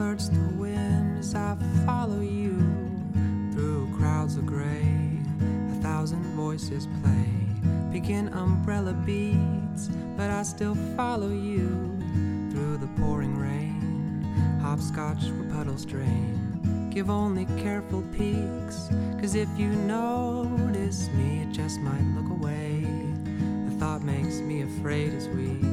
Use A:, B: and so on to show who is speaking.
A: hurts the wind as I follow you through crowds of gray. A thousand voices play, begin umbrella beats, but I still follow you through the pouring rain. Hopscotch where puddles drain, give only careful peeks, cause if you notice me, it just might look away. The thought makes me afraid as we